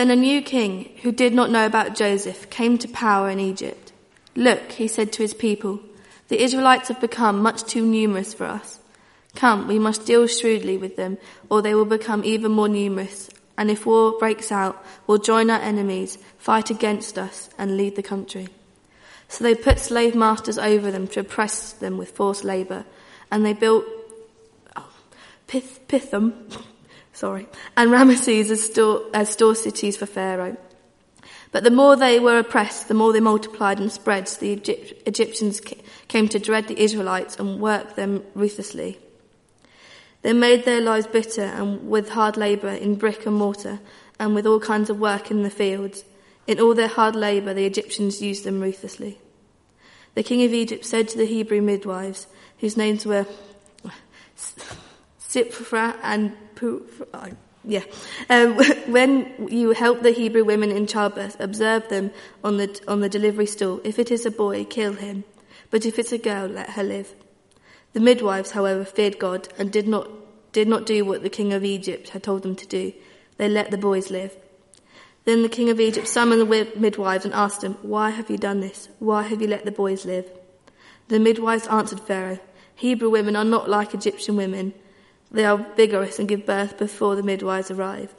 Then a new king, who did not know about Joseph, came to power in Egypt. Look, he said to his people, the Israelites have become much too numerous for us. Come, we must deal shrewdly with them, or they will become even more numerous. And if war breaks out, we'll join our enemies, fight against us, and lead the country. So they put slave masters over them to oppress them with forced labour, and they built oh, Pith, Pithom, sorry, and Ramesses as store, as store cities for Pharaoh. But the more they were oppressed, the more they multiplied and spread. So the Egypt, Egyptians came to dread the Israelites and work them ruthlessly. They made their lives bitter and with hard labour in brick and mortar and with all kinds of work in the fields. In all their hard labour, the Egyptians used them ruthlessly. The king of Egypt said to the Hebrew midwives, whose names were Shiphrah and Puah, yeah. Um, when you help the Hebrew women in childbirth, observe them on the, on the delivery stool. If it is a boy, kill him. But if it's a girl, let her live. The midwives, however, feared God and did not, did not do what the king of Egypt had told them to do. They let the boys live. Then the king of Egypt summoned the midwives and asked them, Why have you done this? Why have you let the boys live? The midwives answered Pharaoh, Hebrew women are not like Egyptian women. They are vigorous and give birth before the midwives arrive.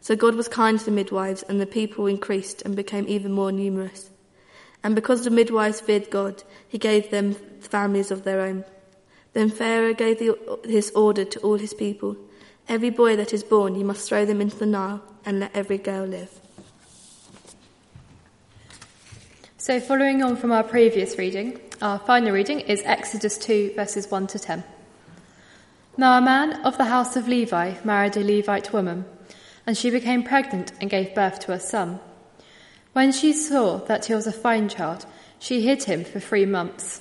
So God was kind to the midwives, and the people increased and became even more numerous. And because the midwives feared God, he gave them families of their own. Then Pharaoh gave the, his order to all his people Every boy that is born, you must throw them into the Nile, and let every girl live. So, following on from our previous reading, our final reading is Exodus 2, verses 1 to 10. Now, a man of the house of Levi married a Levite woman, and she became pregnant and gave birth to a son. When she saw that he was a fine child, she hid him for three months.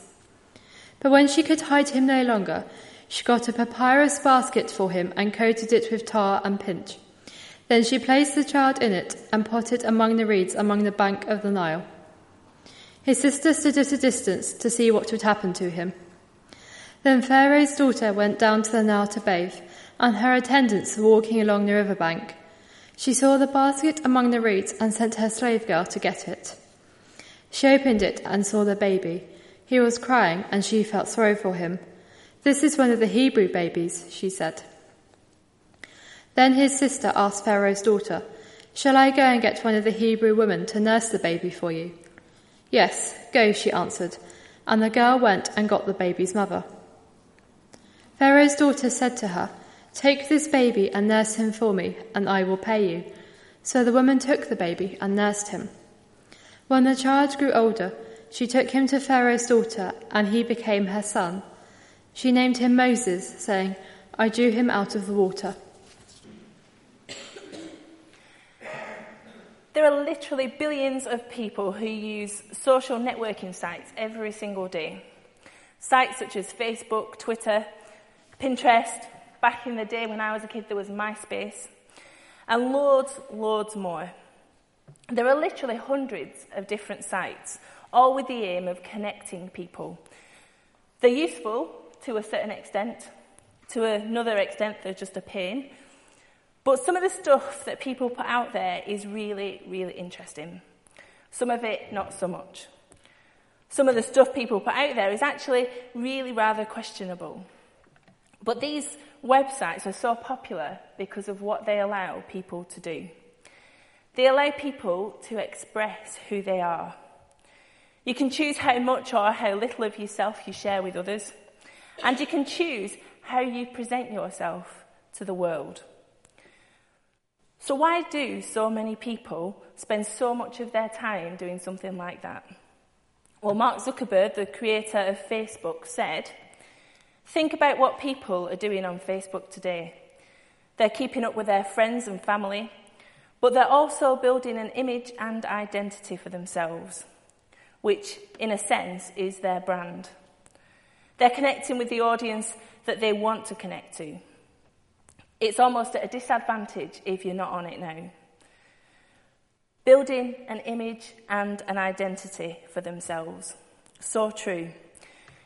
But when she could hide him no longer, she got a papyrus basket for him and coated it with tar and pitch. Then she placed the child in it and put it among the reeds along the bank of the Nile. His sister stood at a distance to see what would happen to him. Then Pharaoh's daughter went down to the Nile to bathe, and her attendants were walking along the river bank. She saw the basket among the reeds and sent her slave girl to get it. She opened it and saw the baby. He was crying, and she felt sorry for him. This is one of the Hebrew babies, she said. Then his sister asked Pharaoh's daughter, Shall I go and get one of the Hebrew women to nurse the baby for you? Yes, go, she answered, and the girl went and got the baby's mother. Pharaoh's daughter said to her, Take this baby and nurse him for me, and I will pay you. So the woman took the baby and nursed him. When the child grew older, she took him to Pharaoh's daughter, and he became her son. She named him Moses, saying, I drew him out of the water. There are literally billions of people who use social networking sites every single day. Sites such as Facebook, Twitter, Pinterest, back in the day when I was a kid, there was MySpace, and loads, loads more. There are literally hundreds of different sites, all with the aim of connecting people. They're useful to a certain extent, to another extent, they're just a pain. But some of the stuff that people put out there is really, really interesting. Some of it, not so much. Some of the stuff people put out there is actually really rather questionable. But these websites are so popular because of what they allow people to do. They allow people to express who they are. You can choose how much or how little of yourself you share with others, and you can choose how you present yourself to the world. So, why do so many people spend so much of their time doing something like that? Well, Mark Zuckerberg, the creator of Facebook, said, Think about what people are doing on Facebook today. They're keeping up with their friends and family, but they're also building an image and identity for themselves, which, in a sense, is their brand. They're connecting with the audience that they want to connect to. It's almost at a disadvantage if you're not on it now. Building an image and an identity for themselves. So true.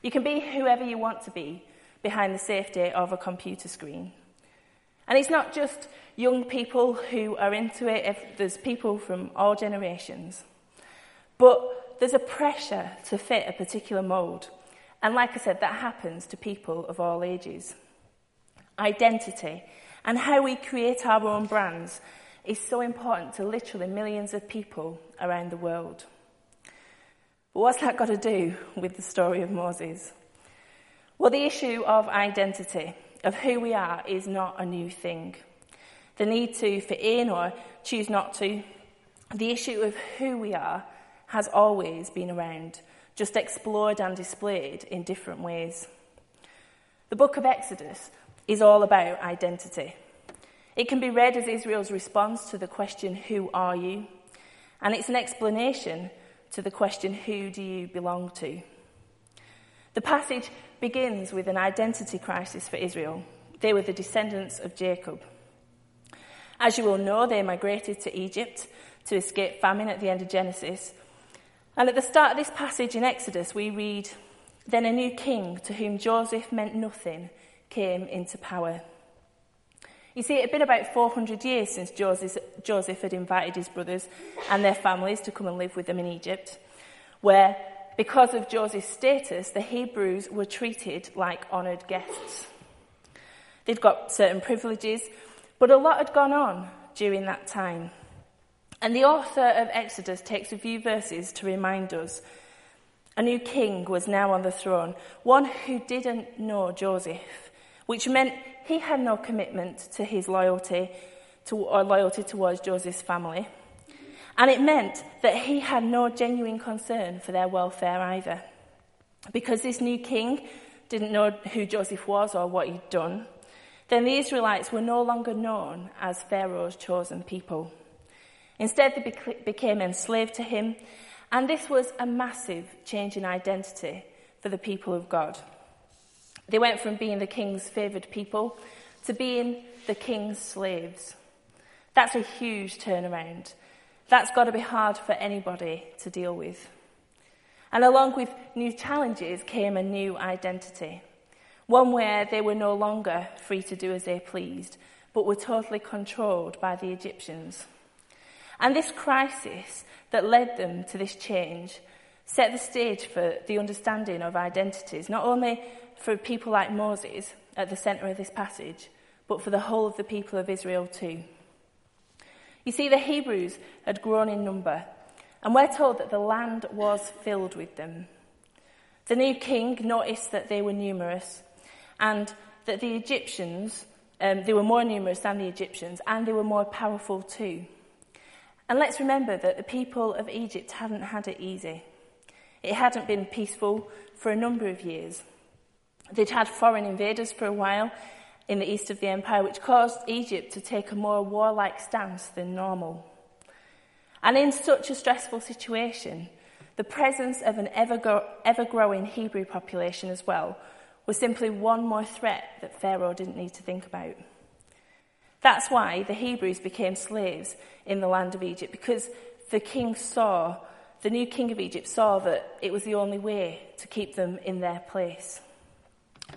You can be whoever you want to be behind the safety of a computer screen. And it's not just young people who are into it, there's people from all generations. But there's a pressure to fit a particular mould. And like I said, that happens to people of all ages. Identity and how we create our own brands is so important to literally millions of people around the world. But what's that got to do with the story of Moses? Well, the issue of identity, of who we are, is not a new thing. The need to fit in or choose not to, the issue of who we are has always been around, just explored and displayed in different ways. The book of Exodus is all about identity. It can be read as Israel's response to the question, Who are you? And it's an explanation to the question, Who do you belong to? The passage begins with an identity crisis for Israel. They were the descendants of Jacob. As you all know, they migrated to Egypt to escape famine at the end of Genesis and at the start of this passage in Exodus, we read Then a new king to whom Joseph meant nothing came into power. You see, it had been about 400 years since Joseph, Joseph had invited his brothers and their families to come and live with them in Egypt, where, because of Joseph's status, the Hebrews were treated like honoured guests. They'd got certain privileges, but a lot had gone on during that time. And the author of Exodus takes a few verses to remind us a new king was now on the throne, one who didn't know Joseph, which meant he had no commitment to his loyalty to, or loyalty towards Joseph's family. And it meant that he had no genuine concern for their welfare either. Because this new king didn't know who Joseph was or what he'd done, then the Israelites were no longer known as Pharaoh's chosen people. Instead, they became enslaved to him, and this was a massive change in identity for the people of God. They went from being the king's favoured people to being the king's slaves. That's a huge turnaround. That's got to be hard for anybody to deal with. And along with new challenges came a new identity. One where they were no longer free to do as they pleased, but were totally controlled by the Egyptians. And this crisis that led them to this change set the stage for the understanding of identities, not only for people like Moses at the centre of this passage, but for the whole of the people of Israel too. You see, the Hebrews had grown in number, and we're told that the land was filled with them. The new king noticed that they were numerous, and that the Egyptians, um, they were more numerous than the Egyptians, and they were more powerful too. And let's remember that the people of Egypt hadn't had it easy. It hadn't been peaceful for a number of years. They'd had foreign invaders for a while in the east of the empire, which caused Egypt to take a more warlike stance than normal. And in such a stressful situation, the presence of an ever growing Hebrew population as well was simply one more threat that Pharaoh didn't need to think about. That's why the Hebrews became slaves in the land of Egypt, because the king saw, the new king of Egypt saw that it was the only way to keep them in their place.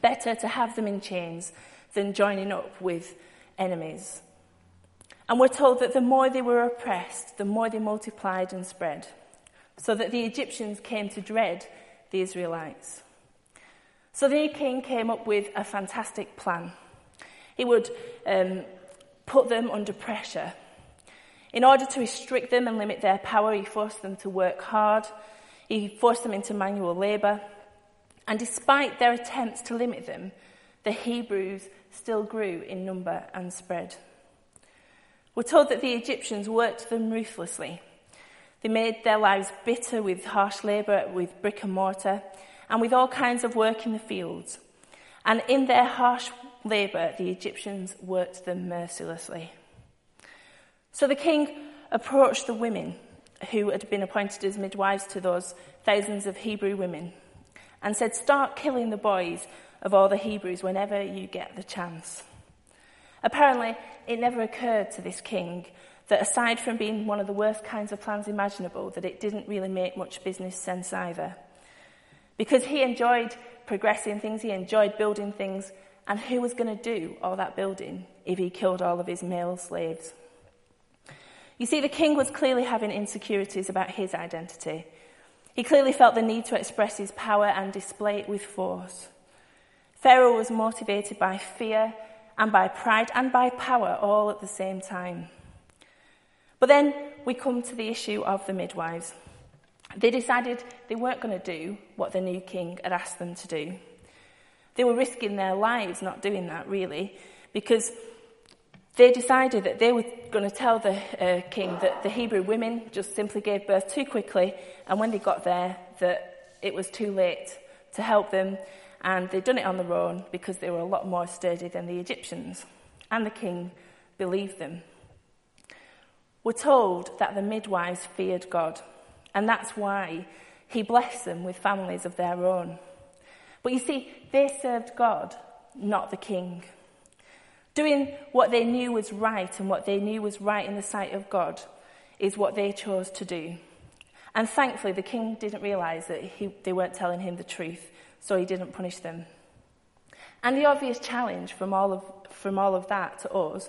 Better to have them in chains than joining up with enemies. And we're told that the more they were oppressed, the more they multiplied and spread, so that the Egyptians came to dread the Israelites. So the king came up with a fantastic plan. He would um, put them under pressure. In order to restrict them and limit their power, he forced them to work hard. He forced them into manual labour. And despite their attempts to limit them, the Hebrews still grew in number and spread. We're told that the Egyptians worked them ruthlessly. They made their lives bitter with harsh labour, with brick and mortar, and with all kinds of work in the fields. And in their harsh labour, the Egyptians worked them mercilessly. So the king approached the women who had been appointed as midwives to those thousands of Hebrew women and said, Start killing the boys of all the Hebrews whenever you get the chance. Apparently, it never occurred to this king that aside from being one of the worst kinds of plans imaginable, that it didn't really make much business sense either. Because he enjoyed progressing things, he enjoyed building things, And who was going to do all that building if he killed all of his male slaves? You see, the king was clearly having insecurities about his identity. He clearly felt the need to express his power and display it with force. Pharaoh was motivated by fear and by pride and by power all at the same time. But then we come to the issue of the midwives. They decided they weren't going to do what the new king had asked them to do. They were risking their lives not doing that, really, because they decided that they were going to tell the uh, king that the Hebrew women just simply gave birth too quickly, and when they got there, that it was too late to help them, and they'd done it on their own because they were a lot more sturdy than the Egyptians. And the king believed them. We're told that the midwives feared God, and that's why he blessed them with families of their own. But you see, they served God, not the king. Doing what they knew was right and what they knew was right in the sight of God is what they chose to do. And thankfully, the king didn't realize that he, they weren't telling him the truth, so he didn't punish them. And the obvious challenge from all of, from all of that to us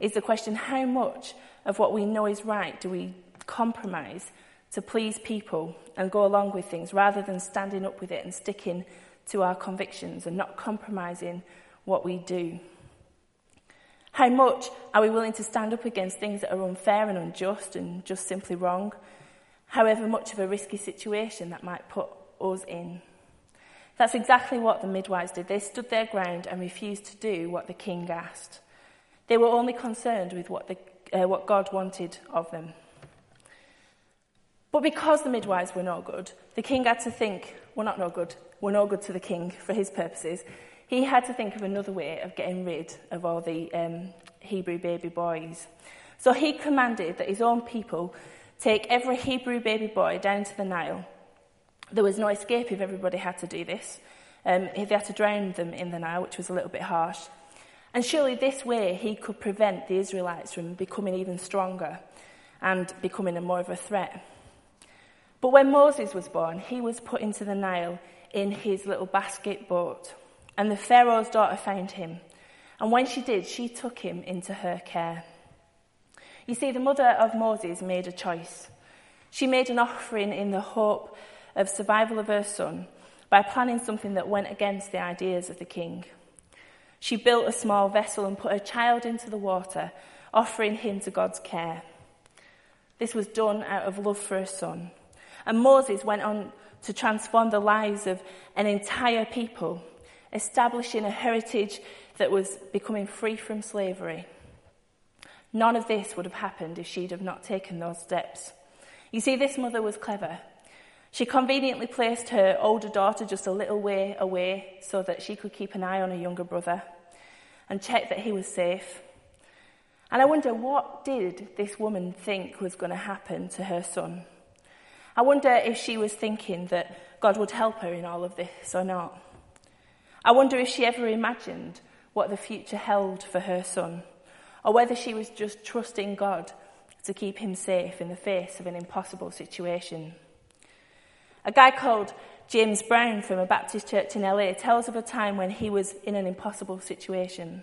is the question how much of what we know is right do we compromise to please people and go along with things rather than standing up with it and sticking to our convictions and not compromising what we do? How much are we willing to stand up against things that are unfair and unjust and just simply wrong, however much of a risky situation that might put us in? That's exactly what the midwives did. They stood their ground and refused to do what the king asked. They were only concerned with what, the, uh, what God wanted of them. But because the midwives were no good, the king had to think, we're not no good, we're no good to the king for his purposes. He had to think of another way of getting rid of all the um, Hebrew baby boys. So he commanded that his own people take every Hebrew baby boy down to the Nile. There was no escape if everybody had to do this. Um, they had to drown them in the Nile, which was a little bit harsh. And surely this way he could prevent the Israelites from becoming even stronger and becoming a more of a threat. But when Moses was born, he was put into the Nile in his little basket boat. And the Pharaoh's daughter found him. And when she did, she took him into her care. You see, the mother of Moses made a choice. She made an offering in the hope of survival of her son by planning something that went against the ideas of the king. She built a small vessel and put her child into the water, offering him to God's care. This was done out of love for her son. And Moses went on to transform the lives of an entire people, establishing a heritage that was becoming free from slavery. None of this would have happened if she'd have not taken those steps. You see, this mother was clever. She conveniently placed her older daughter just a little way away so that she could keep an eye on her younger brother and check that he was safe. And I wonder what did this woman think was going to happen to her son? I wonder if she was thinking that God would help her in all of this or not. I wonder if she ever imagined what the future held for her son, or whether she was just trusting God to keep him safe in the face of an impossible situation. A guy called James Brown from a Baptist church in LA tells of a time when he was in an impossible situation.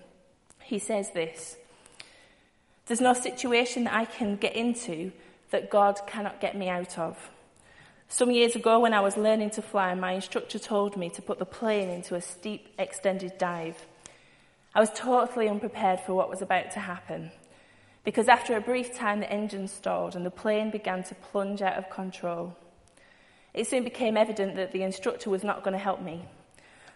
He says this There's no situation that I can get into that God cannot get me out of. Some years ago, when I was learning to fly, my instructor told me to put the plane into a steep, extended dive. I was totally unprepared for what was about to happen because after a brief time, the engine stalled and the plane began to plunge out of control. It soon became evident that the instructor was not going to help me.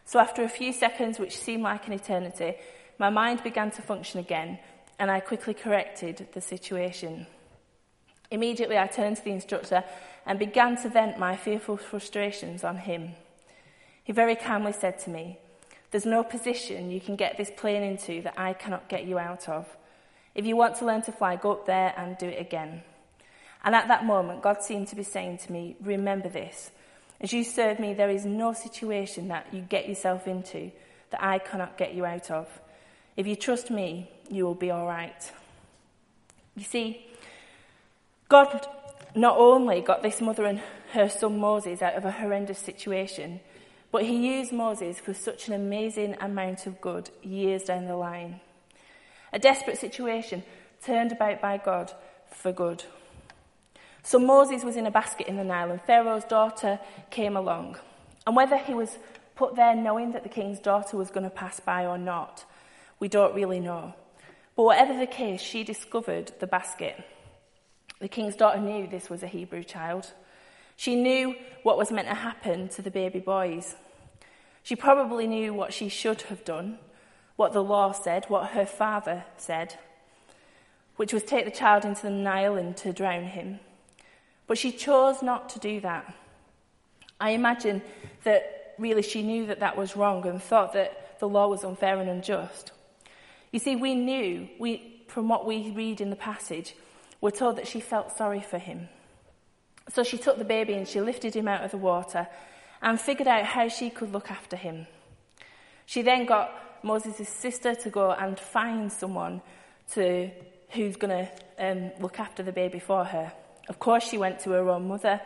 So, after a few seconds, which seemed like an eternity, my mind began to function again, and I quickly corrected the situation. Immediately, I turned to the instructor and began to vent my fearful frustrations on him. He very calmly said to me, There's no position you can get this plane into that I cannot get you out of. If you want to learn to fly, go up there and do it again. And at that moment, God seemed to be saying to me, Remember this. As you serve me, there is no situation that you get yourself into that I cannot get you out of. If you trust me, you will be all right. You see, God not only got this mother and her son Moses out of a horrendous situation, But he used Moses for such an amazing amount of good years down the line. A desperate situation turned about by God for good. So Moses was in a basket in the Nile, and Pharaoh's daughter came along. And whether he was put there knowing that the king's daughter was going to pass by or not, we don't really know. But whatever the case, she discovered the basket. The king's daughter knew this was a Hebrew child. She knew what was meant to happen to the baby boys. She probably knew what she should have done, what the law said, what her father said, which was take the child into the Nile and to drown him. But she chose not to do that. I imagine that really she knew that that was wrong and thought that the law was unfair and unjust. You see, we knew, we, from what we read in the passage, we're told that she felt sorry for him. So she took the baby and she lifted him out of the water and figured out how she could look after him. She then got Moses' sister to go and find someone to, who's going to um, look after the baby for her. Of course, she went to her own mother,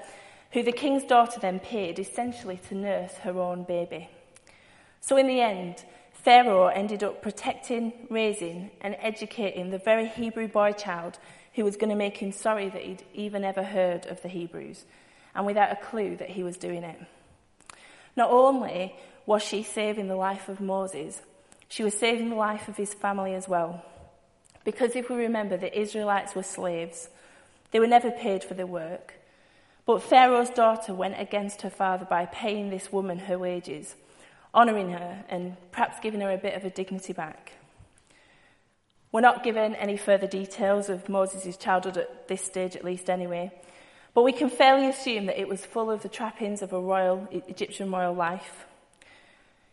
who the king's daughter then paid essentially to nurse her own baby. So, in the end, Pharaoh ended up protecting, raising, and educating the very Hebrew boy child who was going to make him sorry that he'd even ever heard of the Hebrews, and without a clue that he was doing it. Not only was she saving the life of Moses, she was saving the life of his family as well. Because if we remember, the Israelites were slaves, they were never paid for their work. But Pharaoh's daughter went against her father by paying this woman her wages, honouring her and perhaps giving her a bit of a dignity back. We're not given any further details of Moses' childhood at this stage, at least anyway, but we can fairly assume that it was full of the trappings of a royal Egyptian royal life.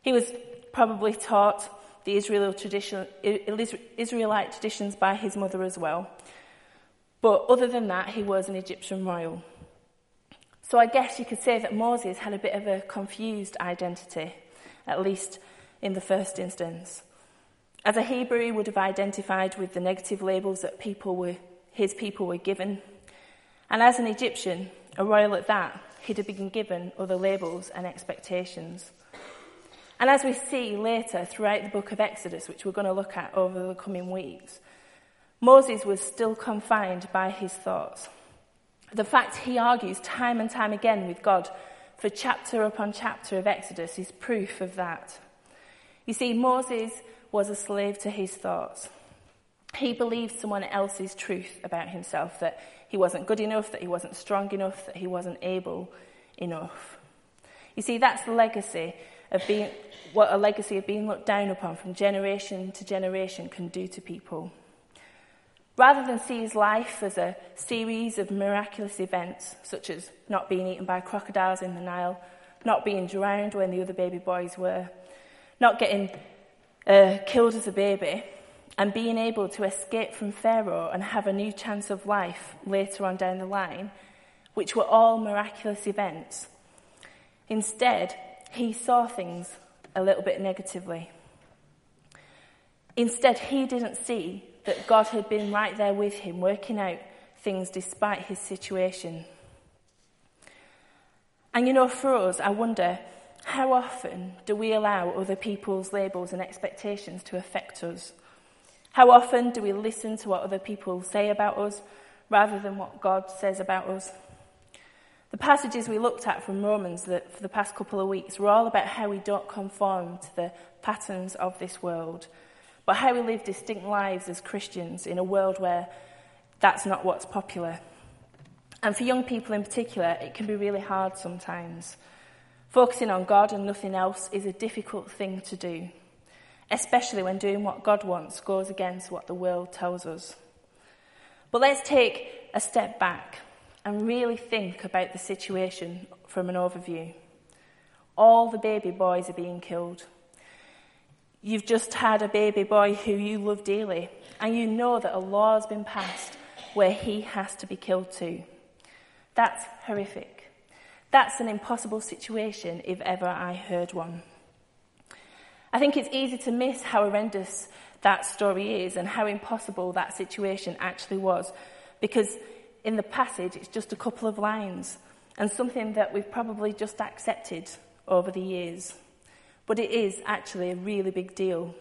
He was probably taught the Israelite traditions by his mother as well, but other than that, he was an Egyptian royal. So I guess you could say that Moses had a bit of a confused identity, at least in the first instance. As a Hebrew, he would have identified with the negative labels that people were, his people were given. And as an Egyptian, a royal at that, he'd have been given other labels and expectations. And as we see later throughout the book of Exodus, which we're going to look at over the coming weeks, Moses was still confined by his thoughts. The fact he argues time and time again with God for chapter upon chapter of Exodus is proof of that. You see, Moses was a slave to his thoughts. He believed someone else's truth about himself that he wasn't good enough, that he wasn't strong enough, that he wasn't able enough. You see, that's the legacy of being, what a legacy of being looked down upon from generation to generation can do to people. Rather than see his life as a series of miraculous events, such as not being eaten by crocodiles in the Nile, not being drowned when the other baby boys were, not getting uh, killed as a baby, and being able to escape from Pharaoh and have a new chance of life later on down the line, which were all miraculous events. Instead, he saw things a little bit negatively. Instead, he didn't see that God had been right there with him, working out things despite his situation. And you know, for us, I wonder how often do we allow other people's labels and expectations to affect us? How often do we listen to what other people say about us rather than what God says about us? The passages we looked at from Romans that for the past couple of weeks were all about how we don't conform to the patterns of this world but how we live distinct lives as Christians in a world where that's not what's popular. And for young people in particular, it can be really hard sometimes. Focusing on God and nothing else is a difficult thing to do, especially when doing what God wants goes against what the world tells us. But let's take a step back and really think about the situation from an overview. All the baby boys are being killed. You've just had a baby boy who you love dearly, and you know that a law has been passed where he has to be killed too. That's horrific. That's an impossible situation if ever I heard one. I think it's easy to miss how horrendous that story is and how impossible that situation actually was because in the passage it's just a couple of lines and something that we've probably just accepted over the years. But it is actually a really big deal.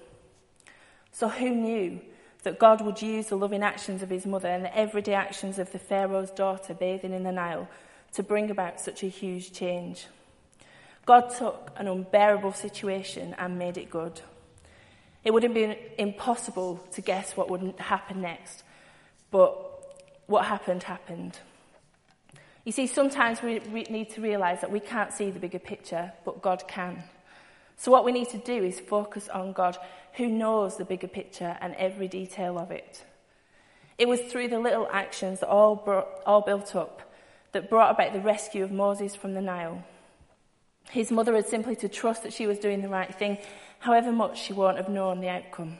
So, who knew that God would use the loving actions of his mother and the everyday actions of the Pharaoh's daughter bathing in the Nile to bring about such a huge change? God took an unbearable situation and made it good. It would have been impossible to guess what would happen next, but what happened happened. You see, sometimes we need to realize that we can't see the bigger picture, but God can. So, what we need to do is focus on God, who knows the bigger picture and every detail of it. It was through the little actions that all, brought, all built up that brought about the rescue of Moses from the Nile. His mother had simply to trust that she was doing the right thing, however much she won't have known the outcome.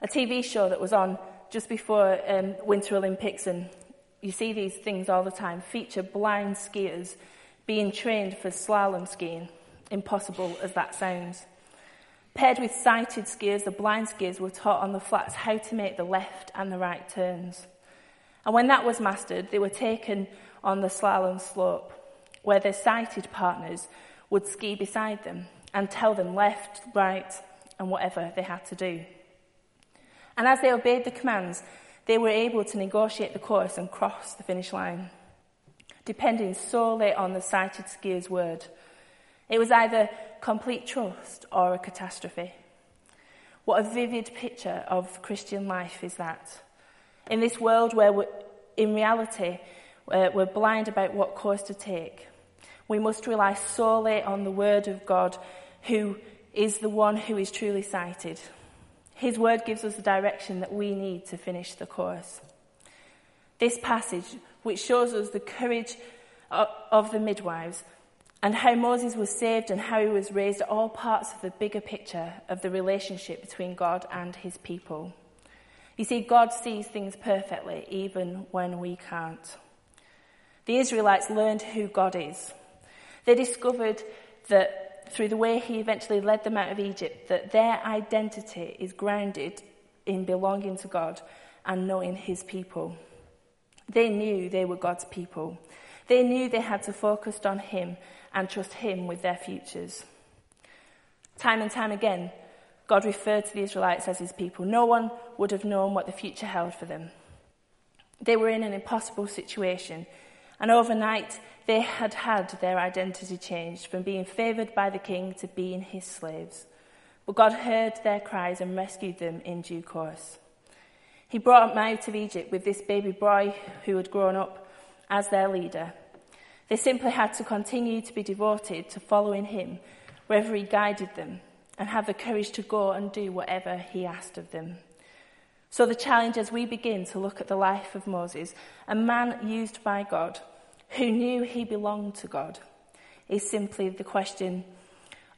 A TV show that was on just before um, Winter Olympics, and you see these things all the time, feature blind skiers being trained for slalom skiing, impossible as that sounds. Paired with sighted skiers, the blind skiers were taught on the flats how to make the left and the right turns. And when that was mastered, they were taken on the slalom slope where their sighted partners would ski beside them and tell them left, right, and whatever they had to do. And as they obeyed the commands, they were able to negotiate the course and cross the finish line, depending solely on the sighted skier's word. It was either complete trust or a catastrophe. What a vivid picture of Christian life is that. In this world where, in reality, we're blind about what course to take, we must rely solely on the Word of God, who is the one who is truly sighted. His Word gives us the direction that we need to finish the course. This passage, which shows us the courage of the midwives and how Moses was saved and how he was raised, are all parts of the bigger picture of the relationship between God and his people. You see, God sees things perfectly, even when we can't. The Israelites learned who God is. They discovered that through the way he eventually led them out of Egypt, that their identity is grounded in belonging to God and knowing his people. They knew they were God's people. They knew they had to focus on him and trust him with their futures. Time and time again, God referred to the Israelites as his people. No one would have known what the future held for them. They were in an impossible situation, and overnight they had had their identity changed from being favoured by the king to being his slaves. But God heard their cries and rescued them in due course. He brought them out of Egypt with this baby boy who had grown up as their leader. They simply had to continue to be devoted to following him wherever he guided them and have the courage to go and do whatever he asked of them. So, the challenge as we begin to look at the life of Moses, a man used by God who knew he belonged to God, is simply the question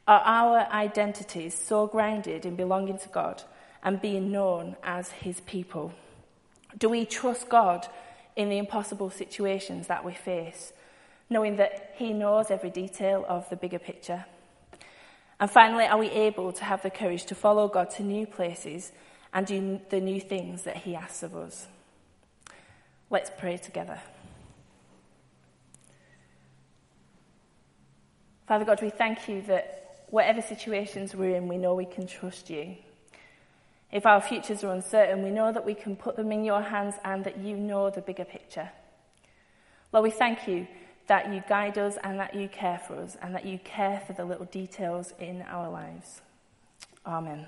Are our identities so grounded in belonging to God and being known as his people? Do we trust God in the impossible situations that we face, knowing that he knows every detail of the bigger picture? And finally, are we able to have the courage to follow God to new places and do the new things that he asks of us? Let's pray together. Father God, we thank you that whatever situations we're in, we know we can trust you. If our futures are uncertain, we know that we can put them in your hands and that you know the bigger picture. Lord, we thank you that you guide us and that you care for us and that you care for the little details in our lives. Amen.